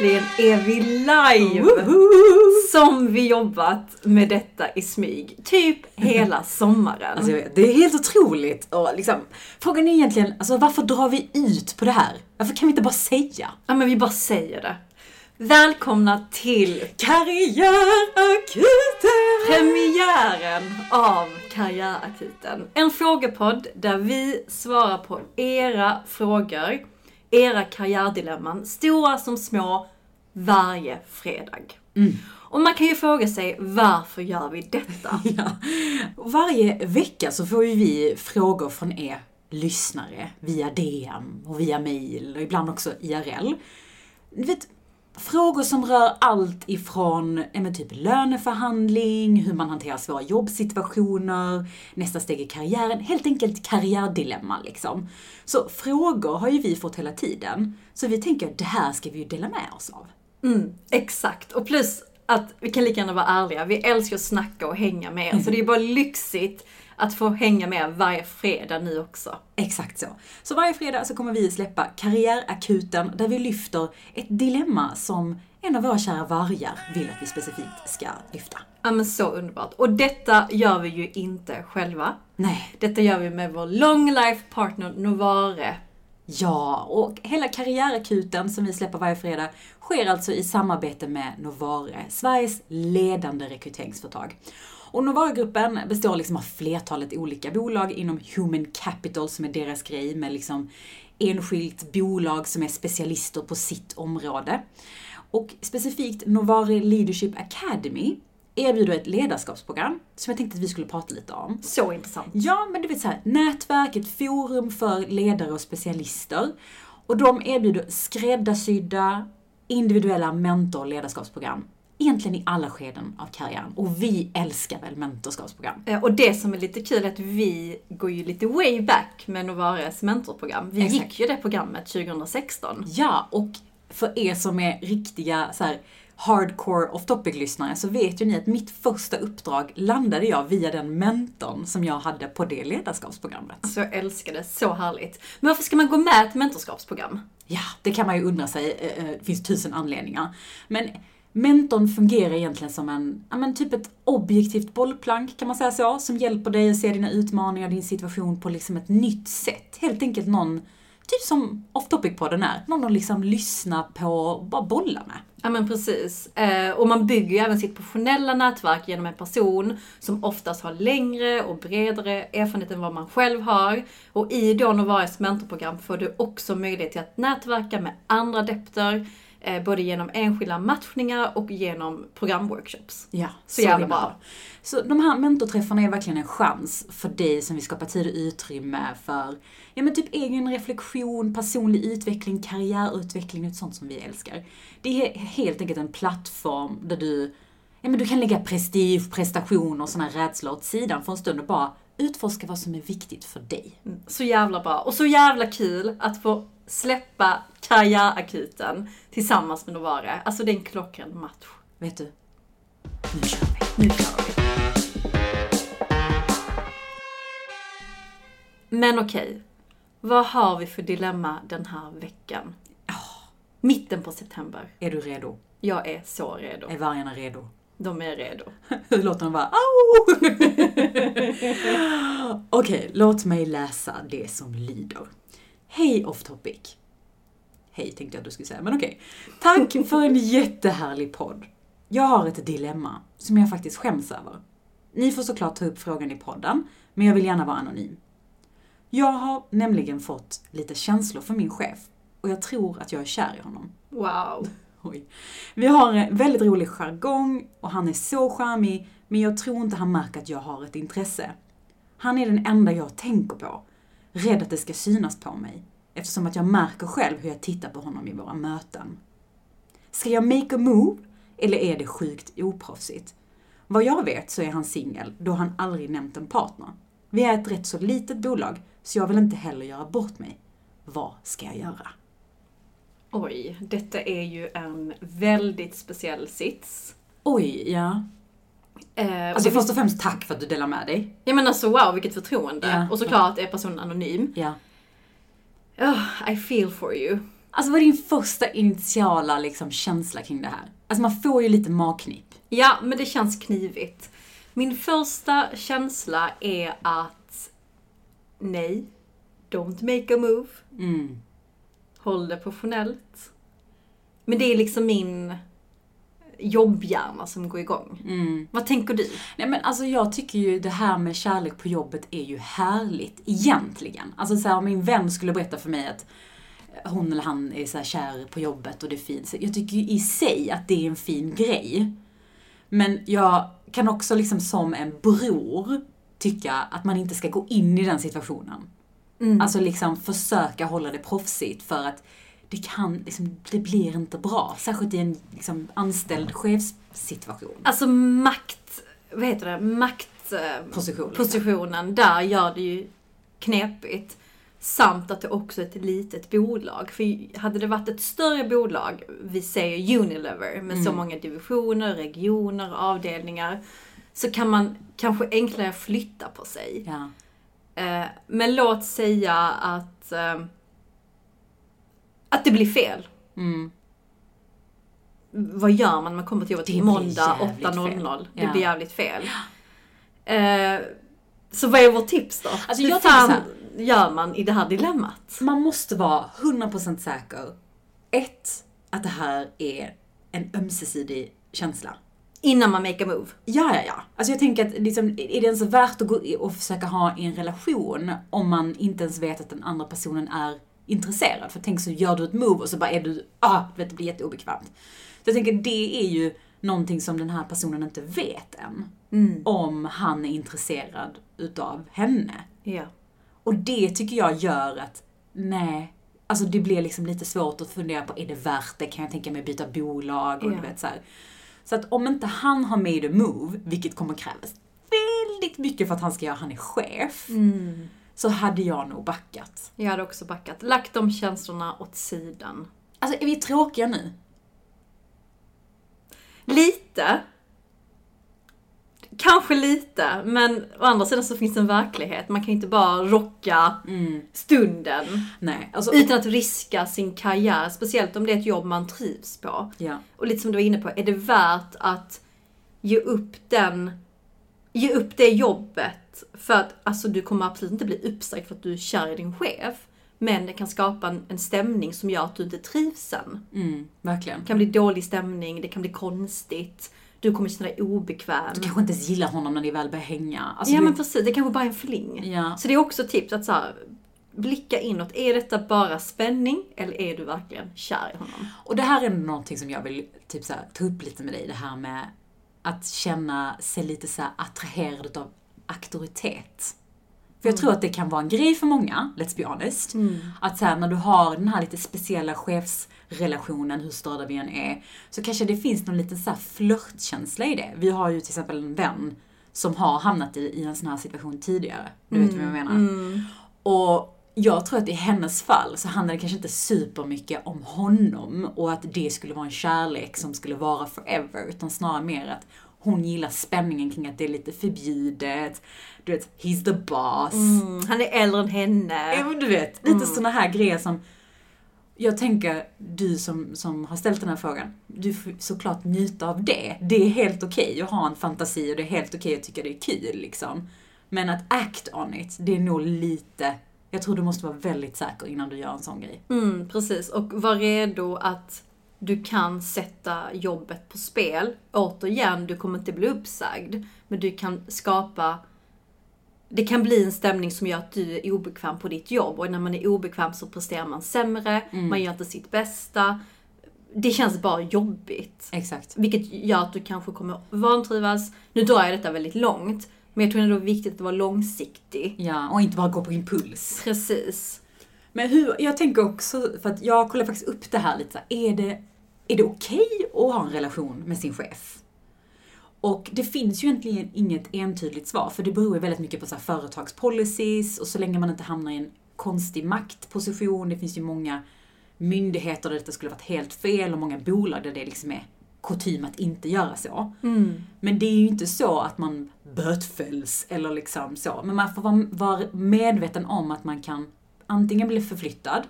Äntligen är vi live! Woho! Som vi jobbat med detta i smyg, typ hela sommaren. Alltså, vet, det är helt otroligt. Och liksom, frågan är egentligen, alltså, varför drar vi ut på det här? Varför kan vi inte bara säga? ja men vi bara säger det. Välkomna till Karriärakuten! premiären av Karriärakuten. En frågepodd där vi svarar på era frågor, era karriärdilemman, stora som små, varje fredag. Och man kan ju fråga sig, varför gör vi detta? Ja. Varje vecka så får ju vi frågor från er lyssnare via DM och via mail och ibland också IRL. Du vet, frågor som rör allt ifrån men typ löneförhandling, hur man hanterar svåra jobbsituationer, nästa steg i karriären, helt enkelt karriärdilemma liksom. Så frågor har ju vi fått hela tiden, så vi tänker det här ska vi ju dela med oss av. Mm, exakt. Och plus att vi kan lika gärna vara ärliga. Vi älskar att snacka och hänga med er. Så det är bara lyxigt att få hänga med varje fredag nu också. Exakt så. Så varje fredag så kommer vi släppa Karriärakuten där vi lyfter ett dilemma som en av våra kära vargar vill att vi specifikt ska lyfta. Ja men så underbart. Och detta gör vi ju inte själva. Nej. Detta gör vi med vår long life partner Novare. Ja, och hela Karriärakuten som vi släpper varje fredag sker alltså i samarbete med Novare, Sveriges ledande rekryteringsföretag. Och Novare-gruppen består liksom av flertalet olika bolag inom Human Capital som är deras grej med liksom enskilt bolag som är specialister på sitt område. Och specifikt Novare Leadership Academy erbjuder ett ledarskapsprogram som jag tänkte att vi skulle prata lite om. Så intressant. Ja, men du vet så här, nätverk, ett forum för ledare och specialister. Och de erbjuder skräddarsydda, individuella mentor och ledarskapsprogram. Egentligen i alla skeden av karriären. Och vi älskar väl mentorskapsprogram? Eh, Och det som är lite kul är att vi går ju lite way back med Novares mentorprogram. Vi Exakt. gick ju det programmet 2016. Ja, och för er som är riktiga så här, hardcore off topic-lyssnare så vet ju ni att mitt första uppdrag landade jag via den mentorn som jag hade på det ledarskapsprogrammet. Så jag älskar det, så härligt. Men varför ska man gå med ett mentorskapsprogram? Ja, det kan man ju undra sig. Eh, eh, Det finns tusen anledningar. Men mentorn fungerar egentligen som en, ja men typ ett objektivt bollplank, kan man säga så? Som hjälper dig att se dina utmaningar, din situation på liksom ett nytt sätt. Helt enkelt någon, typ som off topic-podden är, någon att liksom lyssna på och bara bolla med. Ja men precis. Eh, och man bygger ju även sitt professionella nätverk genom en person som oftast har längre och bredare erfarenhet än vad man själv har. Och i då Varis mentorprogram får du också möjlighet till att nätverka med andra adepter, eh, både genom enskilda matchningar och genom programworkshops. Ja, Så jävla vill man bra. ha. Så de här mentorträffarna är verkligen en chans för dig som vill skapa tid och utrymme för ja, men typ egen reflektion, personlig utveckling, karriärutveckling och sånt som vi älskar. Det är helt enkelt en plattform där du, ja, men du kan lägga prestige, prestation och såna här rädslor åt sidan för en stund och bara utforska vad som är viktigt för dig. Så jävla bra. Och så jävla kul att få släppa Karriärakuten tillsammans med Novare. Alltså det är en klockren match. Vet du? Nu kör vi! Nu kör vi. Men okej, vad har vi för dilemma den här veckan? Mitten på september. Är du redo? Jag är så redo. Är vargarna redo? De är redo. Låter de bara au? Okej, låt mig läsa det som lyder. Hej off topic. Hej tänkte jag att du skulle säga, men okej. Tack för en jättehärlig podd. Jag har ett dilemma som jag faktiskt skäms över. Ni får såklart ta upp frågan i podden, men jag vill gärna vara anonym. Jag har nämligen fått lite känslor för min chef och jag tror att jag är kär i honom. Wow. Oj. Vi har väldigt rolig jargong och han är så charmig, men jag tror inte han märker att jag har ett intresse. Han är den enda jag tänker på, rädd att det ska synas på mig, eftersom att jag märker själv hur jag tittar på honom i våra möten. Ska jag make a move, eller är det sjukt oproffsigt? Vad jag vet så är han singel, då han aldrig nämnt en partner. Vi är ett rätt så litet bolag, så jag vill inte heller göra bort mig. Vad ska jag göra? Oj, detta är ju en väldigt speciell sits. Oj, ja. Eh, Alltså först och främst tack för att du delar med dig. Jag menar så wow, vilket förtroende. Ja, och såklart är personen anonym. Ja. Oh, I feel for you. Alltså vad är din första initiala liksom, känsla kring det här? Alltså man får ju lite magknip. Ja, men det känns knivigt. Min första känsla är att nej, don't make a move. Mm. Håll det professionellt. Men det är liksom min jobbhjärna som går igång. Mm. Vad tänker du? Nej men alltså jag tycker ju det här med kärlek på jobbet är ju härligt, egentligen. Alltså så här, om min vän skulle berätta för mig att hon eller han är så här kär på jobbet och det är fint. Jag tycker ju i sig att det är en fin grej. Men jag kan också liksom som en bror tycka att man inte ska gå in i den situationen. Mm. Alltså liksom försöka hålla det proffsigt för att det kan, liksom, det blir inte bra. Särskilt i en liksom, anställd chefssituation. Alltså makt, vad heter det, maktpositionen, Position, liksom. positionen, där gör det ju knepigt. Samt att det också är ett litet bolag. För hade det varit ett större bolag, vi säger Unilever, med så många divisioner, regioner, avdelningar, så kan man kanske enklare flytta på sig. Ja. Eh, men låt säga att, eh, att det blir fel. Mm. Vad gör man när man kommer till jobbet måndag jävligt 8.00? Det blir jävligt fel. Eh, så vad är vårt tips då? Alltså, Hur fan så gör man i det här dilemmat? Man måste vara 100% säker. Ett, att det här är en ömsesidig känsla. Innan man make a move. Ja, ja, ja. Alltså jag tänker att liksom, är det ens värt att gå i- och försöka ha en relation om man inte ens vet att den andra personen är intresserad? För tänk så gör du ett move och så bara är du, ah, du vet, det blir jätteobekvämt. Så jag tänker det är ju någonting som den här personen inte vet än. Om han är intresserad utav henne. Ja. Och det tycker jag gör att, nej, alltså det blir liksom lite svårt att fundera på, är det värt det? Kan jag tänka mig byta bolag? Och Ja. du vet så här. Så att om inte han har made a move, vilket kommer krävas väldigt mycket för att han ska göra, han är chef, Mm. så hade jag nog backat. Jag hade också backat. Lagt de känslorna åt sidan. Alltså är vi tråkiga nu? Lite. Kanske lite, men å andra sidan så finns det en verklighet. Man kan inte bara rocka stunden. Nej, alltså, Utan att riska sin karriär, speciellt om det är ett jobb man trivs på. ja. Och lite som du var inne på, är det värt att ge upp den, ge upp det jobbet för att alltså, du kommer absolut inte bli uppsagd för att du är kär i din chef. Men det kan skapa en, en stämning som gör att du inte trivs sen. Mm, verkligen. Det kan bli dålig stämning, det kan bli konstigt. Du kommer känna dig obekväm. Du kanske inte ens gillar honom när ni väl börjar hänga. Alltså, ja du- men precis, det kanske bara är en fling. Ja. Så det är också tips att så här, blicka inåt. Är detta bara spänning eller är du verkligen kär i honom? Och det här är någonting som jag vill typ så här, ta upp lite med dig, det här med att känna sig lite så här attraherad utav auktoritet. För jag tror att det kan vara en grej för många, let's be honest. Att så här, när du har den här lite speciella chefsrelationen, hur störda vi än är, så kanske det finns någon liten så här flörtkänsla i det. Vi har ju till exempel en vän som har hamnat i, i en sån här situation tidigare. Du vet vad jag menar? Och jag tror att i hennes fall så handlar det kanske inte supermycket om honom och att det skulle vara en kärlek som skulle vara forever, utan snarare mer att hon gillar spänningen kring att det är lite förbjudet, du vet, he's the boss. Mm, han är äldre än henne. Ja, men du vet, lite såna här grejer som jag tänker, du som, som har ställt den här frågan, du får såklart njuta av det. Det är helt okej att ha en fantasi och det är helt okej att tycka det är kul liksom. Men att act on it, det är nog lite, jag tror du måste vara väldigt säker innan du gör en sån grej. Mm, precis. Och var redo att du kan sätta jobbet på spel. Återigen, du kommer inte bli uppsagd. Men du kan skapa... Det kan bli en stämning som gör att du är obekväm på ditt jobb. Och när man är obekväm så presterar man sämre, man gör inte sitt bästa. Det känns bara jobbigt. Exakt. Vilket gör att du kanske kommer vantrivas. Nu drar jag detta väldigt långt. Men jag tror ändå det är viktigt att vara långsiktig. Ja, och inte bara gå på impuls. Precis. Men hur, jag tänker också, för att jag kollar faktiskt upp det här lite så här, är det, är det okej att ha en relation med sin chef? Och det finns ju egentligen inget entydigt svar, för det beror ju väldigt mycket på så företagspolicies och så länge man inte hamnar i en konstig maktposition, det finns ju många myndigheter där detta skulle varit helt fel och många bolag där det liksom är kutym att inte göra så. Men det är ju inte så att man bötfälls eller liksom så. Men man får vara medveten om att man kan antingen bli förflyttad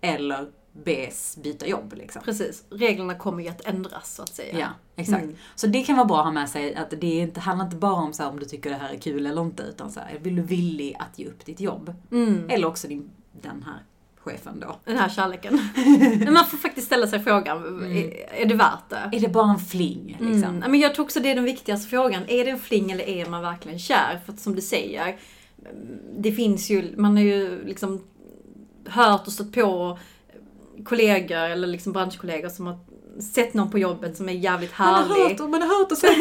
eller bes byta jobb liksom. Precis. Reglerna kommer ju att ändras så att säga. Ja, exakt. Mm. Så det kan vara bra att ha med sig att det är inte, handlar inte bara om så här, om du tycker det här är kul eller inte, utan så här, vill du villig att ge upp ditt jobb? Mm. Eller också din, den här chefen då. Den här kärleken. Men man får faktiskt ställa sig frågan, är, är det värt det? Är det bara en fling liksom? Mm. Ja, Men jag tror också det är den viktigaste frågan. Är det en fling eller är man verkligen kär? För att som du säger, det finns ju, man har ju liksom hört och stött på kollegor eller liksom branschkollegor som har sett någon på jobbet som är jävligt Man har härlig. hört och man har hört och sett.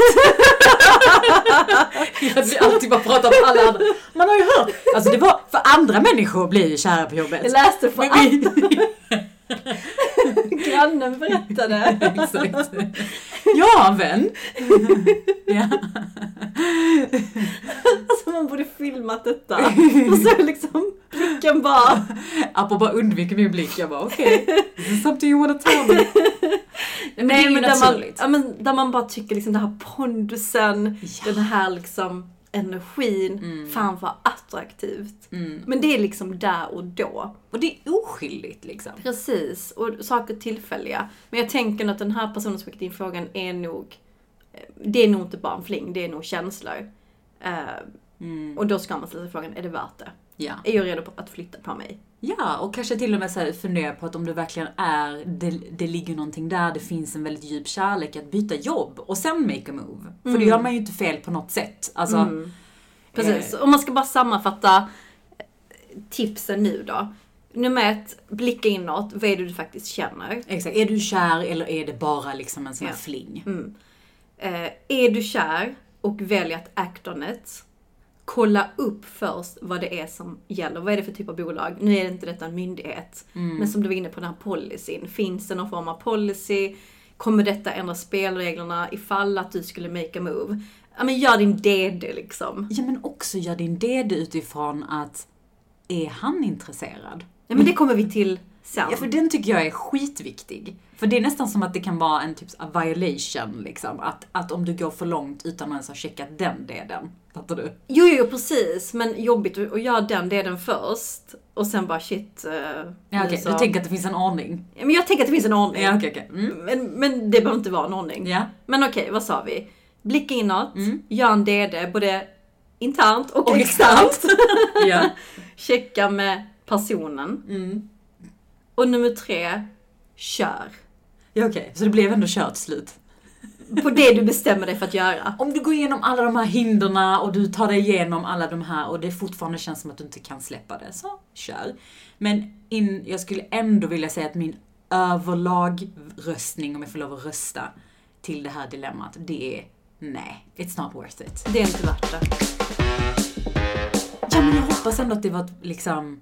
jag vill alltid bara prata om alla andra. Man har ju hört. Alltså det var, för andra människor blir ju kära på jobbet. Jag läste för vi- grannen berättade. Exakt. Jag har en vän. ja. Alltså man borde filmat detta. Och så liksom blicken bara. Apropå bara undviker min blick, jag bara okej. This is something you wanna tell me. men det är ju där man, ja, men där man bara tycker liksom den här pondusen, Ja. den här liksom energin. Mm. Fan vad attraktivt. Mm. Men det är liksom där och då. Och det är oskyldigt liksom. Precis, och saker tillfälliga. Men jag tänker att den här personen som skickat in frågan är nog, eh, det är nog inte bara en fling, det är nog känslor. Eh, Mm. och då ska man ställa sig frågan, är det värt det? Ja. Är jag redo på att flytta på mig? Ja, och kanske till och med så här fundera på att om du verkligen är, det, det ligger någonting där, det finns en väldigt djup kärlek att byta jobb och sen make a move. För det Mm. gör man ju inte fel på något sätt. Alltså, Mm. Precis, eh, om man ska bara sammanfatta eh, tipsen nu då. Nummer ett, blicka inåt. Vad är det du faktiskt känner? Exakt. Är du kär eller är det bara liksom en sån här Ja. fling? Mm. Eh, är du kär och väljer att act on it, kolla upp först vad det är som gäller. Vad är det för typ av bolag? Nu är det inte detta en myndighet. Mm. Men som du var inne på den här policyn. Finns det någon form av policy? Kommer detta ändra spelreglerna ifall att du skulle make a move? Ja men gör din DD liksom. Ja, men också gör din DD utifrån att är han intresserad? Ja men det kommer vi till sen. Ja, för den tycker jag är skitviktig. För det är nästan som att det kan vara en typ av violation, liksom. Att, att om du går för långt utan att ens ha checkat den delen. Fattar du? Jo, jo, precis. Men jobbigt att, göra den delen först. Och sen bara shit. Uh, Ja, okej. Du tänker att det finns en ordning? Men jag tänker att det finns en ordning. Ja, okej, okej. Mm. Men, men det behöver inte vara en ordning. Ja. Men okej, vad sa vi? Blicka inåt, Mm. gör en DD, både internt och, Och externt. ja. Checka med personen. Mm. Och nummer tre, kör. Ja, okej. Så det blev ändå kört slut? På det du bestämmer dig för att göra. Om du går igenom alla de här hindren och du tar dig igenom alla de här och det fortfarande känns som att du inte kan släppa det, så kör. Men in, jag skulle ändå vilja säga att min överlag-röstning, om jag får lov att rösta, till det här dilemmat, det är nej, it's not worth it. Det är inte värt det. Ja, men jag hoppas ändå att det var liksom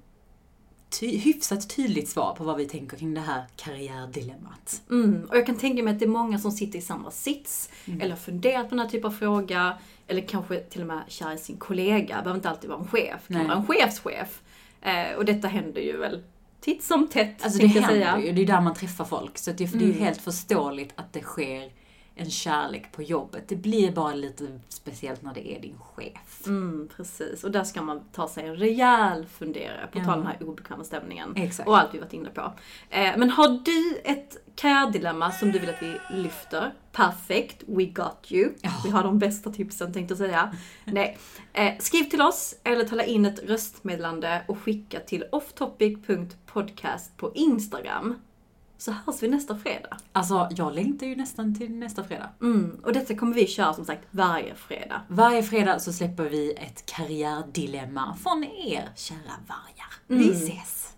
ty- hyfsat tydligt svar på vad vi tänker kring det här karriärdilemmat. Mm. Och jag kan tänka mig att det är många som sitter i samma sits, Mm. eller funderat på den här typen av fråga, eller kanske till och med kär i sin kollega. Behöver inte alltid vara en chef, kan Nej. vara en chefschef. Eh, och detta händer ju väl titt som tätt, Alltså det händer säga. ju, det är där man träffar folk. Så det, det är ju Mm. helt förståeligt att det sker en kärlek på jobbet. Det blir bara lite speciellt när det är din chef. Mm, precis. Och där ska man ta sig en rejäl funderare, på Ja. tal om den här obekväma stämningen. Exakt. Och allt vi varit inne på. Eh, men har du ett karriärdilemma som du vill att vi lyfter? Perfekt, we got you. Ja. Vi har de bästa tipsen tänkte jag säga. Nej. Eh, skriv till oss eller tala in ett röstmeddelande och skicka till offtopic.podcast på Instagram. Så hörs vi nästa fredag. Alltså, jag längtar ju nästan till nästa fredag. Mm, och detta kommer vi köra som sagt varje fredag. Varje fredag så släpper vi ett karriärdilemma från er, kära vargar. Vi Mm. ses!